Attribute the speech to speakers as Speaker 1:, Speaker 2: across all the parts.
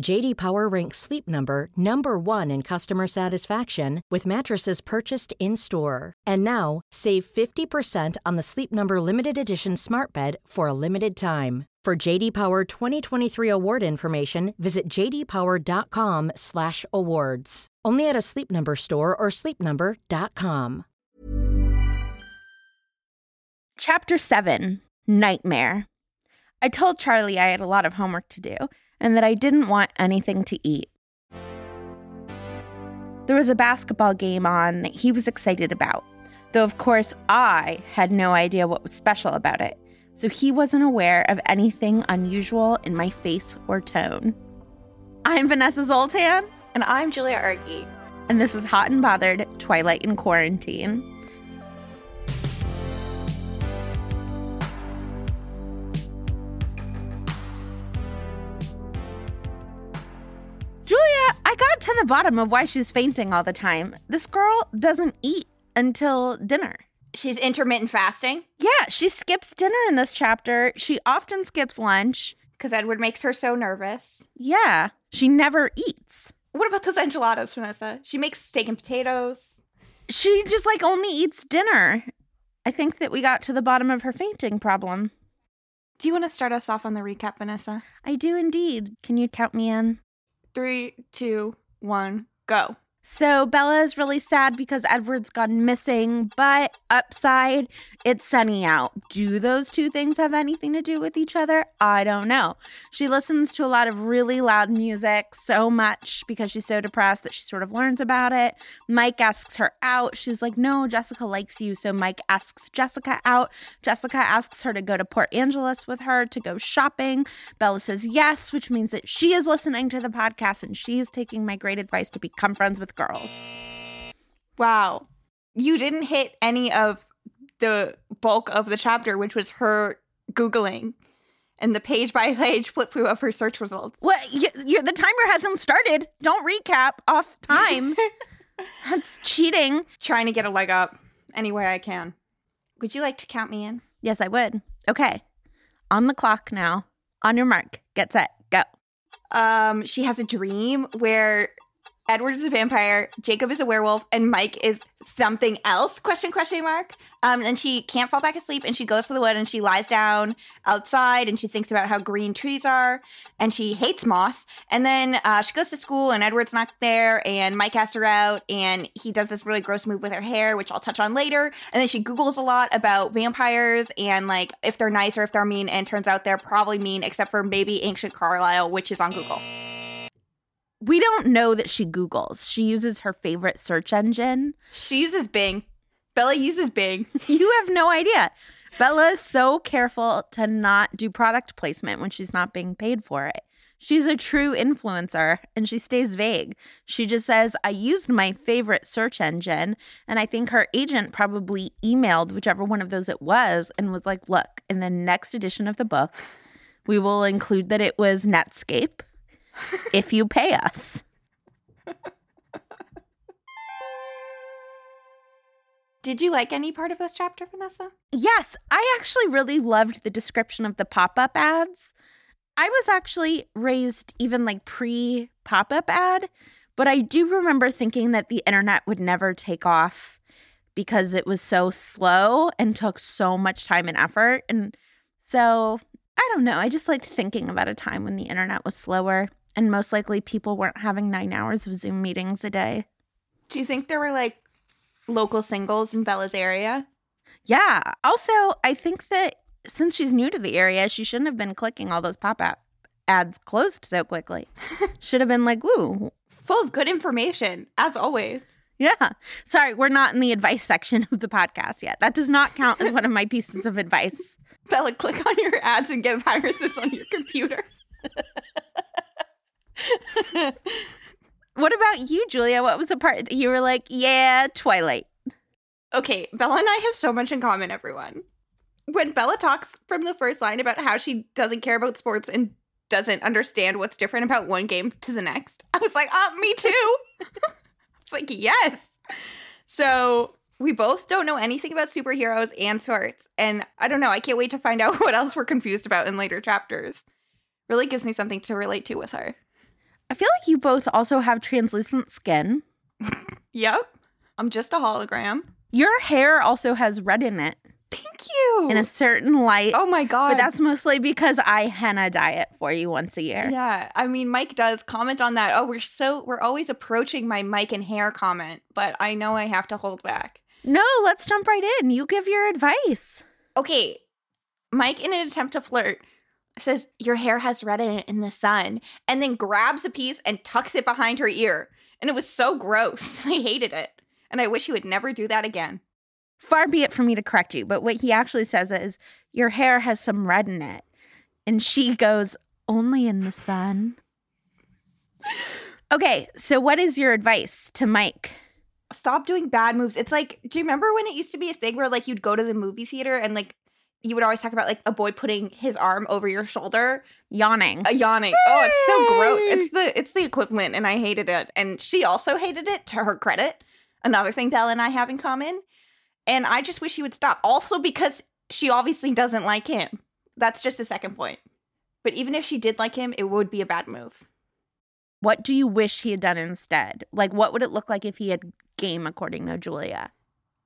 Speaker 1: JD Power ranks Sleep Number number 1 in customer satisfaction with mattresses purchased in-store. And now, save 50% on the Sleep Number limited edition Smart Bed for a limited time. For JD Power 2023 award information, visit jdpower.com/awards. Only at a Sleep Number store or sleepnumber.com.
Speaker 2: Chapter 7 Nightmare. I told Charlie I had a lot of homework to do and that I didn't want anything to eat. There was a basketball game on that he was excited about, though, of course, I had no idea what was special about it, so he wasn't aware of anything unusual in my face or tone. I'm Vanessa Zoltan,
Speaker 3: And I'm Julia Argy.
Speaker 2: and this is Hot and Bothered Twilight in Quarantine. Got to the bottom of why she's fainting all the time. This girl doesn't eat until dinner.
Speaker 3: She's intermittent fasting
Speaker 2: Yeah, she skips dinner in this chapter. She often skips lunch.
Speaker 3: because Edward makes her so nervous.
Speaker 2: Yeah, she never eats.
Speaker 3: What about those enchiladas, Vanessa? She makes steak and potatoes.
Speaker 2: She just like only eats dinner. I think that we got to the bottom of her fainting problem.
Speaker 3: Do you want to start us off on the recap, Vanessa?
Speaker 2: I do indeed. Can you count me in?
Speaker 3: Three, two, one, go.
Speaker 2: So Bella is really sad because Edward's gone missing, but upside, it's sunny out. Do those two things have anything to do with each other? I don't know. She listens to a lot of really loud music so much because she's so depressed that she sort of learns about it. Mike asks her out. She's like, No, Jessica likes you. So Mike asks Jessica out. Jessica asks her to go to Port Angeles with her to go shopping. Bella says yes, which means that she is listening to the podcast and she is taking my great advice to become friends with girls.
Speaker 3: Wow. You didn't hit any of the bulk of the chapter, which was her Googling and the page by page flip through of her search results.
Speaker 2: What? Y- y- the timer hasn't started. Don't recap off time. That's cheating.
Speaker 3: Trying to get a leg up any way I can. Would you like to count me in?
Speaker 2: Yes, I would. Okay. On the clock now. On your mark. Get set. Go.
Speaker 3: Um, she has a dream where Edward is a vampire, Jacob is a werewolf, and Mike is something else? Question question mark. Um, and she can't fall back asleep, and she goes for the wood, and she lies down outside, and she thinks about how green trees are, and she hates moss. And then uh, she goes to school, and Edward's not there, and Mike asks her out, and he does this really gross move with her hair, which I'll touch on later. And then she Googles a lot about vampires and like if they're nice or if they're mean, and turns out they're probably mean, except for maybe ancient Carlisle, which is on Google.
Speaker 2: We don't know that she Googles. She uses her favorite search engine.
Speaker 3: She uses Bing. Bella uses Bing.
Speaker 2: You have no idea. Bella is so careful to not do product placement when she's not being paid for it. She's a true influencer and she stays vague. She just says, I used my favorite search engine. And I think her agent probably emailed whichever one of those it was and was like, look, in the next edition of the book, we will include that it was Netscape if you pay us.
Speaker 3: Did you like any part of this chapter, Vanessa?
Speaker 2: Yes, I actually really loved the description of the pop up ads. I was actually raised even like pre pop up ad, but I do remember thinking that the internet would never take off because it was so slow and took so much time and effort. And so I don't know. I just liked thinking about a time when the internet was slower and most likely people weren't having nine hours of Zoom meetings a day.
Speaker 3: Do you think there were like local singles in Bella's area?
Speaker 2: Yeah. Also, I think that since she's new to the area, she shouldn't have been clicking all those pop up ads closed so quickly. Should have been like, woo.
Speaker 3: Full of good information, as always.
Speaker 2: Yeah. Sorry, we're not in the advice section of the podcast yet. That does not count as one of my pieces of advice.
Speaker 3: Bella, click on your ads and get viruses on your computer.
Speaker 2: what about you, Julia? What was the part that you were like, yeah, Twilight?
Speaker 3: Okay, Bella and I have so much in common, everyone. When Bella talks from the first line about how she doesn't care about sports and doesn't understand what's different about one game to the next, I was like, ah, me too. it's like, yes. So we both don't know anything about superheroes and sports. And I don't know, I can't wait to find out what else we're confused about in later chapters. Really gives me something to relate to with her.
Speaker 2: I feel like you both also have translucent skin.
Speaker 3: Yep. I'm just a hologram.
Speaker 2: Your hair also has red in it
Speaker 3: Thank you.
Speaker 2: in a certain light.
Speaker 3: oh my god.
Speaker 2: but that's mostly because I henna dye it for you once a year.
Speaker 3: Yeah, I mean, Mike does comment on that. Oh, we're so we're always approaching my Mike and hair comment, but I know I have to hold back.
Speaker 2: No, let's jump right in. You give your advice.
Speaker 3: Okay, Mike, in an attempt to flirt, says your hair has red in it in the sun, and then grabs a piece and tucks it behind her ear, and it was so gross. I hated it, and I wish he would never do that again.
Speaker 2: Far be it from me to correct you, but what he actually says is, Your hair has some red in it. And she goes, Only in the sun. Okay, so what is your advice to Mike?
Speaker 3: Stop doing bad moves. It's like, do you remember when it used to be a thing where like you'd go to the movie theater and like you would always talk about like a boy putting his arm over your shoulder
Speaker 2: Yawning.
Speaker 3: a yawning. Oh, it's so gross. It's the it's the equivalent, and I hated it. And she also hated it. To her credit, another thing Bella and I have in common. And I just wish he would stop. Also because she obviously doesn't like him. That's just the second point. But even if she did like him, it would be a bad move.
Speaker 2: What do you wish he had done instead? Like, what would it look like if he had game, according to Julia?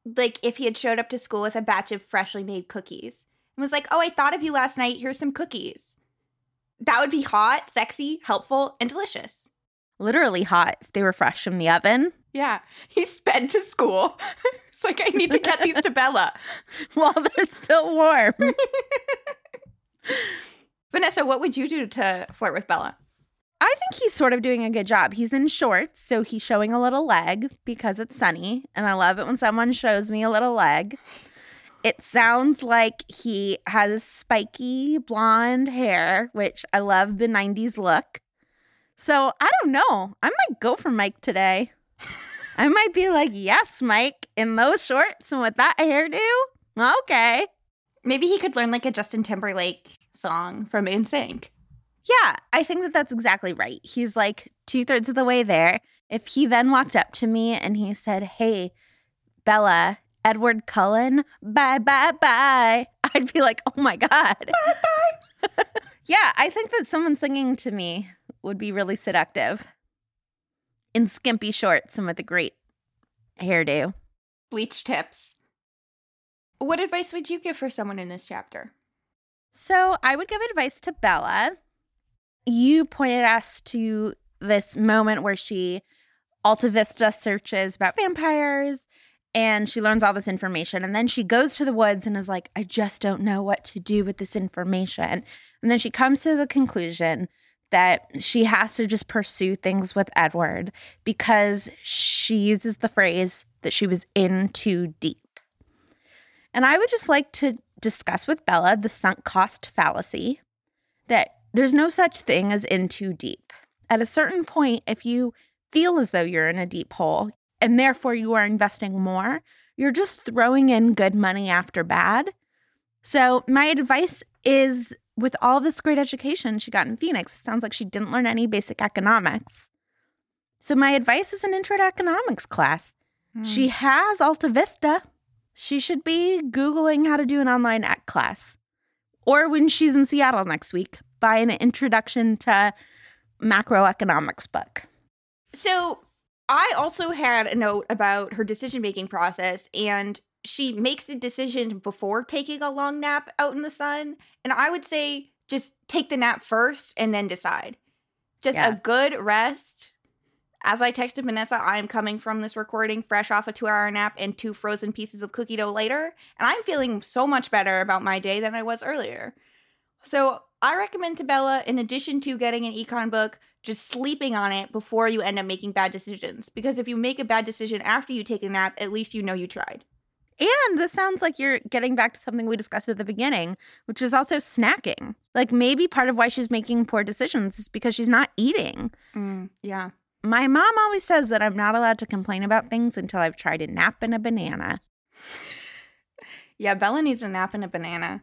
Speaker 3: Like if he had showed up to school with a batch of freshly made cookies and was like, "Oh, I thought of you last night. Here's some cookies." That would be hot, sexy, helpful, and delicious.
Speaker 2: Literally hot if they were fresh from the oven.
Speaker 3: Yeah, he sped to school. it's like I need to get these to Bella.
Speaker 2: while they're still warm.
Speaker 3: Vanessa, what would you do to flirt with Bella?
Speaker 2: I think he's sort of doing a good job. He's in shorts, so he's showing a little leg because it's sunny. And I love it when someone shows me a little leg. It sounds like he has spiky blonde hair, which I love the 90s look. So I don't know. I might go for Mike today. I might be like, yes, Mike, in those shorts and with that hairdo. Okay.
Speaker 3: Maybe he could learn like a Justin Timberlake song from NSYNC.
Speaker 2: Yeah, I think that that's exactly right. He's like two thirds of the way there. If he then walked up to me and he said, Hey, Bella, Edward Cullen, bye, bye, bye, I'd be like, Oh my God. Bye, bye. yeah, I think that someone singing to me would be really seductive in skimpy shorts and with a great hairdo.
Speaker 3: Bleach tips. What advice would you give for someone in this chapter?
Speaker 2: So I would give advice to Bella. You pointed us to this moment where she Alta Vista searches about vampires and she learns all this information. And then she goes to the woods and is like, I just don't know what to do with this information. And then she comes to the conclusion that she has to just pursue things with Edward because she uses the phrase that she was in too deep. And I would just like to discuss with Bella the sunk cost fallacy that there's no such thing as in too deep. At a certain point, if you feel as though you're in a deep hole and therefore you are investing more, you're just throwing in good money after bad. So, my advice is with all this great education she got in Phoenix, it sounds like she didn't learn any basic economics. So, my advice is an intro to economics class. She hmm. has Alta Vista. She should be Googling how to do an online ec class. Or when she's in Seattle next week, buy an introduction to macroeconomics book.
Speaker 3: So I also had a note about her decision making process, and she makes a decision before taking a long nap out in the sun. And I would say just take the nap first and then decide. Just
Speaker 2: Yeah.
Speaker 3: a good rest as I texted Vanessa, I am coming from this recording fresh off a two hour nap and two frozen pieces of cookie dough later, and I'm feeling so much better about my day than I was earlier. So I recommend to Bella, in addition to getting an econ book, just sleeping on it before you end up making bad decisions. Because if you make a bad decision after you take a nap, at least you know you tried.
Speaker 2: And this sounds like you're getting back to something we discussed at the beginning, which is also snacking. Like maybe part of why she's making poor decisions is because she's not eating.
Speaker 3: Mm, yeah.
Speaker 2: My mom always says that I'm not allowed to complain about things until I've tried a nap and a banana.
Speaker 3: yeah, Bella needs a nap and a banana.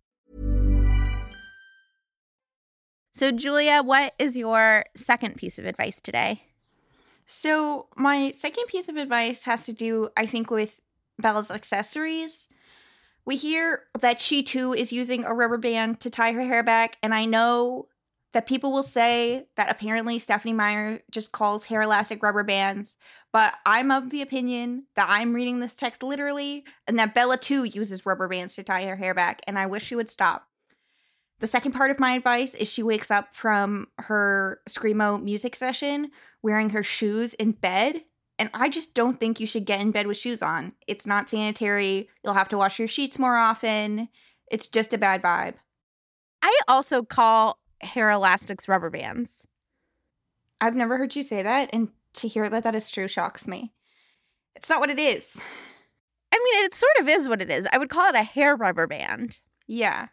Speaker 2: So, Julia, what is your second piece of advice today?
Speaker 3: So, my second piece of advice has to do, I think, with Bella's accessories. We hear that she too is using a rubber band to tie her hair back, and I know that people will say that apparently Stephenie Meyer just calls hair elastic rubber bands, but I'm of the opinion that I'm reading this text literally and that Bella too uses rubber bands to tie her hair back, and I wish she would stop. The second part of my advice is she wakes up from her Screamo music session wearing her shoes in bed. And I just don't think you should get in bed with shoes on. It's not sanitary. You'll have to wash your sheets more often. It's just a bad vibe.
Speaker 2: I also call hair elastics rubber bands.
Speaker 3: I've never heard you say that, and to hear that that is true shocks me. It's not what it is.
Speaker 2: I mean, it sort of is what it is. I would call it a hair rubber band.
Speaker 3: Yeah.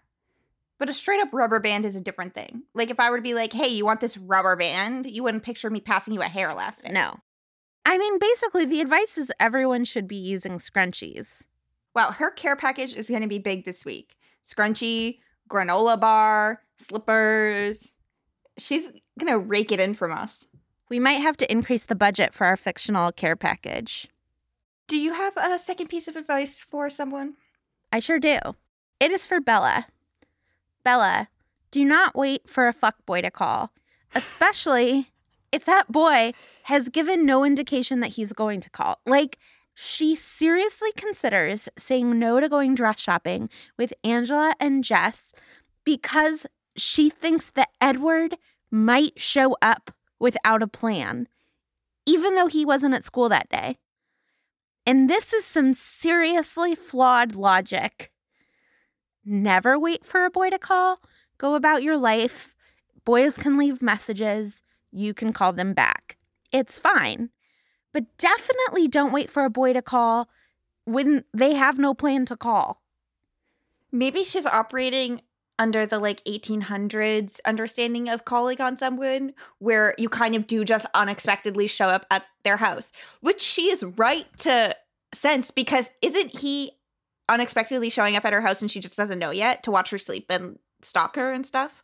Speaker 3: But a straight up rubber band is a different thing. Like if I were to be like, hey, you want this rubber band? You wouldn't picture me passing you a hair elastic.
Speaker 2: No. I mean, basically, the advice is everyone should be using scrunchies.
Speaker 3: Wow, her care package is going to be big this week. Scrunchie, granola bar, slippers. She's going to rake it in from us.
Speaker 2: We might have to increase the budget for our fictional care package.
Speaker 3: Do you have a second piece of advice for someone?
Speaker 2: I sure do. It is for Bella. Bella, do not wait for a fuckboy to call, especially if that boy has given no indication that he's going to call. Like, she seriously considers saying no to going dress shopping with Angela and Jess because she thinks that Edward might show up without a plan, even though he wasn't at school that day. And this is some seriously flawed logic. Never wait for a boy to call. Go about your life. Boys can leave messages. You can call them back. It's fine. But definitely don't wait for a boy to call when they have no plan to call.
Speaker 3: Maybe she's operating under the like 1800s understanding of calling on someone where you kind of do just unexpectedly show up at their house, which she is right to sense because isn't he unexpectedly showing up at her house and she just doesn't know yet to watch her sleep and stalk her and stuff?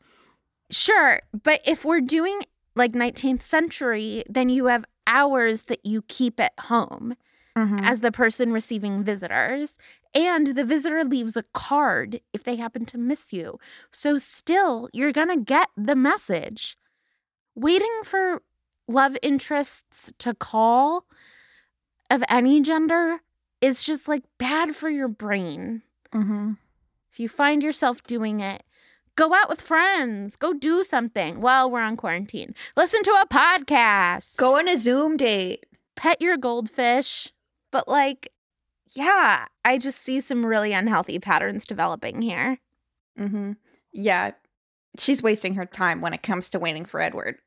Speaker 2: Sure, but if we're doing like 19th century, then you have hours that you keep at home
Speaker 3: Mm-hmm.
Speaker 2: as the person receiving visitors. And the visitor leaves a card if they happen to miss you. So, still, you're going to get the message. Waiting for love interests to call of any gender is just like bad for your brain.
Speaker 3: Mm-hmm.
Speaker 2: If you find yourself doing it, go out with friends, go do something while we're on quarantine. Listen to a podcast,
Speaker 3: Go on a Zoom date.
Speaker 2: pet your goldfish. But, like, yeah, I just see some really unhealthy patterns developing here.
Speaker 3: Mm-hmm. Yeah. She's wasting her time when it comes to waiting for Edward.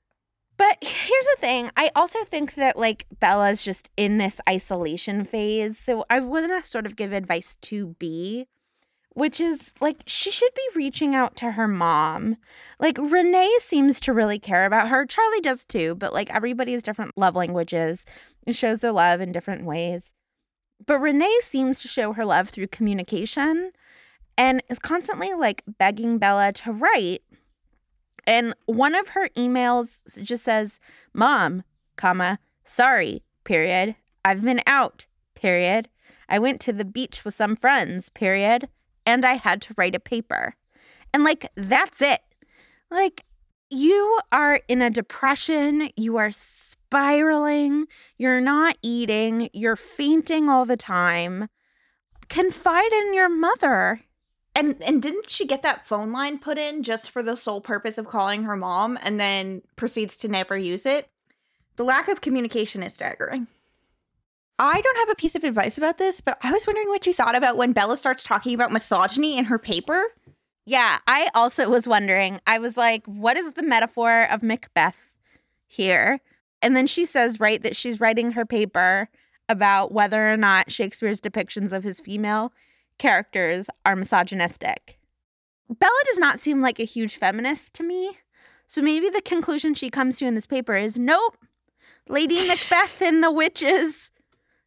Speaker 2: But here's the thing. I also think that like Bella's just in this isolation phase. So I want to sort of give advice to B, which is like she should be reaching out to her mom. Like Renee seems to really care about her. Charlie does too, but like everybody has different love languages and shows their love in different ways. But Renee seems to show her love through communication and is constantly like begging Bella to write and one of her emails just says, Mom, comma, sorry, period. I've been out, period. I went to the beach with some friends, period. And I had to write a paper. And like, that's it. Like, you are in a depression, you are spiraling, you're not eating, you're fainting all the time. Confide in your mother.
Speaker 3: And and didn't she get that phone line put in just for the sole purpose of calling her mom and then proceeds to never use it? The lack of communication is staggering. I don't have a piece of advice about this, but I was wondering what you thought about when Bella starts talking about misogyny in her paper.
Speaker 2: Yeah, I also was wondering. I was like, what is the metaphor of Macbeth here? And then she says, right, that she's writing her paper about whether or not Shakespeare's depictions of his female characters are misogynistic. Bella does not seem like a huge feminist to me. So maybe the conclusion she comes to in this paper is nope, Lady Macbeth and the witches,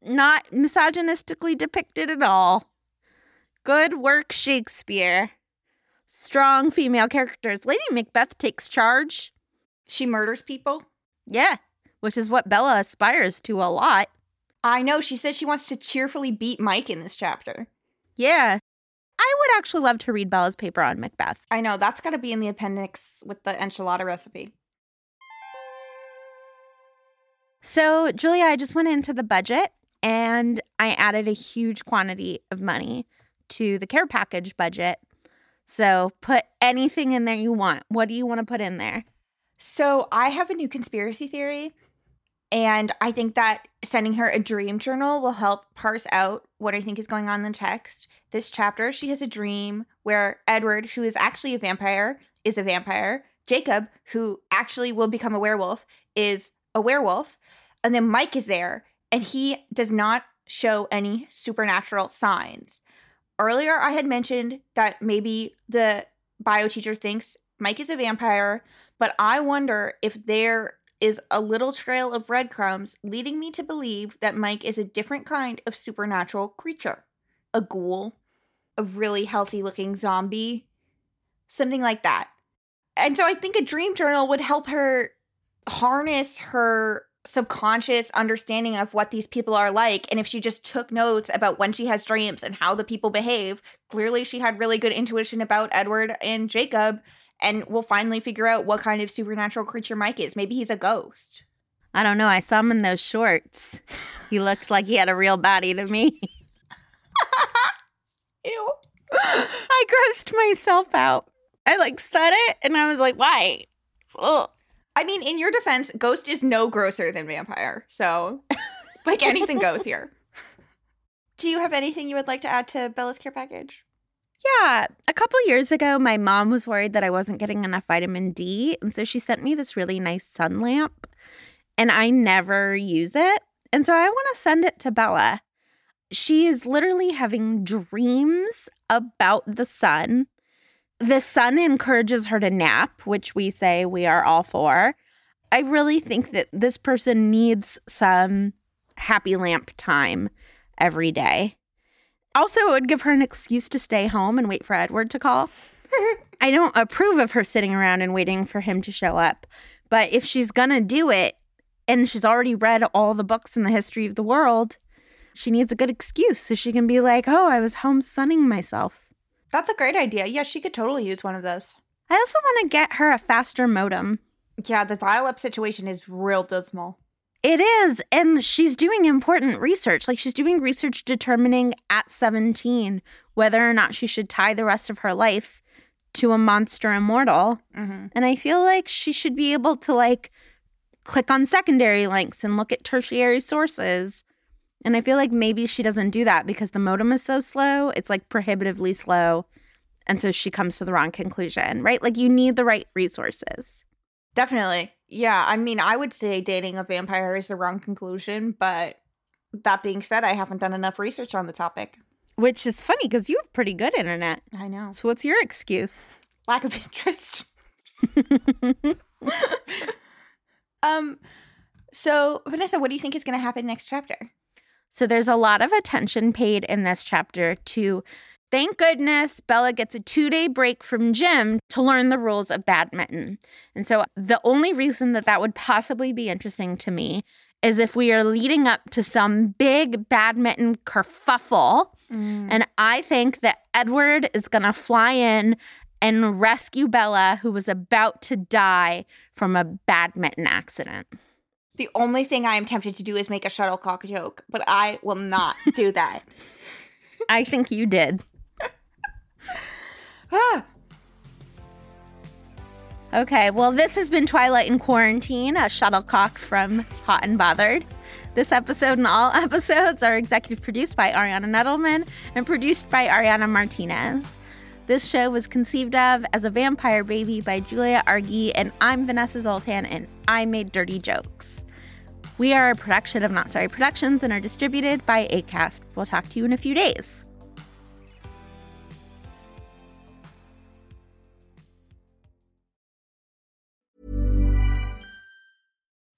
Speaker 2: not misogynistically depicted at all. Good work, Shakespeare. Strong female characters. Lady Macbeth takes charge.
Speaker 3: She murders people.
Speaker 2: Yeah, which is what Bella aspires to a lot.
Speaker 3: I know. She says she wants to cheerfully beat Mike in this chapter.
Speaker 2: Yeah. I would actually love to read Bella's paper on Macbeth.
Speaker 3: I know. That's got to be in the appendix with the enchilada recipe.
Speaker 2: So, Julia, I just went into the budget and I added a huge quantity of money to the care package budget. So, put anything in there you want. What do you want to put in there?
Speaker 3: So, I have a new conspiracy theory and I think that sending her a dream journal will help parse out what I think is going on in the text. This chapter, she has a dream where Edward, who is actually a vampire, is a vampire. Jacob, who actually will become a werewolf, is a werewolf. And then Mike is there, and he does not show any supernatural signs. Earlier, I had mentioned that maybe the bio teacher thinks Mike is a vampire, but I wonder if there is a little trail of breadcrumbs leading me to believe that Mike is a different kind of supernatural creature. A ghoul, a really healthy looking zombie, something like that. And so I think a dream journal would help her harness her subconscious understanding of what these people are like. And if she just took notes about when she has dreams and how the people behave, clearly she had really good intuition about Edward and Jacob and we'll finally figure out what kind of supernatural creature Mike is. Maybe he's a ghost.
Speaker 2: I don't know. I saw him in those shorts. He looked like he had a real body to me.
Speaker 3: Ew.
Speaker 2: I grossed myself out. I like said it and I was like, why? Ugh.
Speaker 3: I mean, in your defense, Ghost is no grosser than Vampire. So, like, anything goes here. Do you have anything you would like to add to Bella's care package?
Speaker 2: Yeah, a couple years ago, my mom was worried that I wasn't getting enough vitamin D. And so she sent me this really nice sun lamp, and I never use it. And so I want to send it to Bella. She is literally having dreams about the sun. The sun encourages her to nap, which we say we are all for. I really think that this person needs some happy lamp time every day. Also, it would give her an excuse to stay home and wait for Edward to call. I don't approve of her sitting around and waiting for him to show up. But if she's to do it and she's already read all the books in the history of the world, she needs a good excuse so she can be like, oh, I was home sunning myself.
Speaker 3: That's a great idea. Yeah, she could totally use one of those.
Speaker 2: I also want to get her a faster modem.
Speaker 3: Yeah, the dial up situation is real dismal.
Speaker 2: It is. And she's doing important research. Like she's doing research determining at 17 whether or not she should tie the rest of her life to a monster immortal. Mm-hmm. And I feel like she should be able to like click on secondary links and look at tertiary sources. And I feel like maybe she doesn't do that because the modem is so slow. It's like prohibitively slow. And so she comes to the wrong conclusion, right? Like you need the right resources.
Speaker 3: Definitely. Yeah. I mean, I would say dating a vampire is the wrong conclusion, but that being said, I haven't done enough research on the topic.
Speaker 2: Which is funny because you have pretty good internet.
Speaker 3: I know.
Speaker 2: So what's your excuse?
Speaker 3: Lack of interest. um, so Vanessa, what do you think is going to happen next chapter?
Speaker 2: So there's a lot of attention paid in this chapter to thank goodness Bella gets a two day break from gym to learn the rules of badminton. And so the only reason that that would possibly be interesting to me is if we are leading up to some big badminton kerfuffle. Mm. And I think that Edward is going to fly in and rescue Bella, who was about to die from a badminton accident.
Speaker 3: The only thing I am tempted to do is make a shuttlecock joke, but I will not do that.
Speaker 2: I think you did.
Speaker 3: Ah,
Speaker 2: Okay, well, this has been Twilight in Quarantine, a shuttlecock from Hot and Bothered. This episode and all episodes are executive produced by Ariana Nettleman and produced by Ariana Martinez. This show was conceived of as a vampire baby by Julia Argy, and I'm Vanessa Zoltan, and I made dirty jokes. We are a production of Not Sorry Productions and are distributed by ACAST. We'll talk to you in a few days.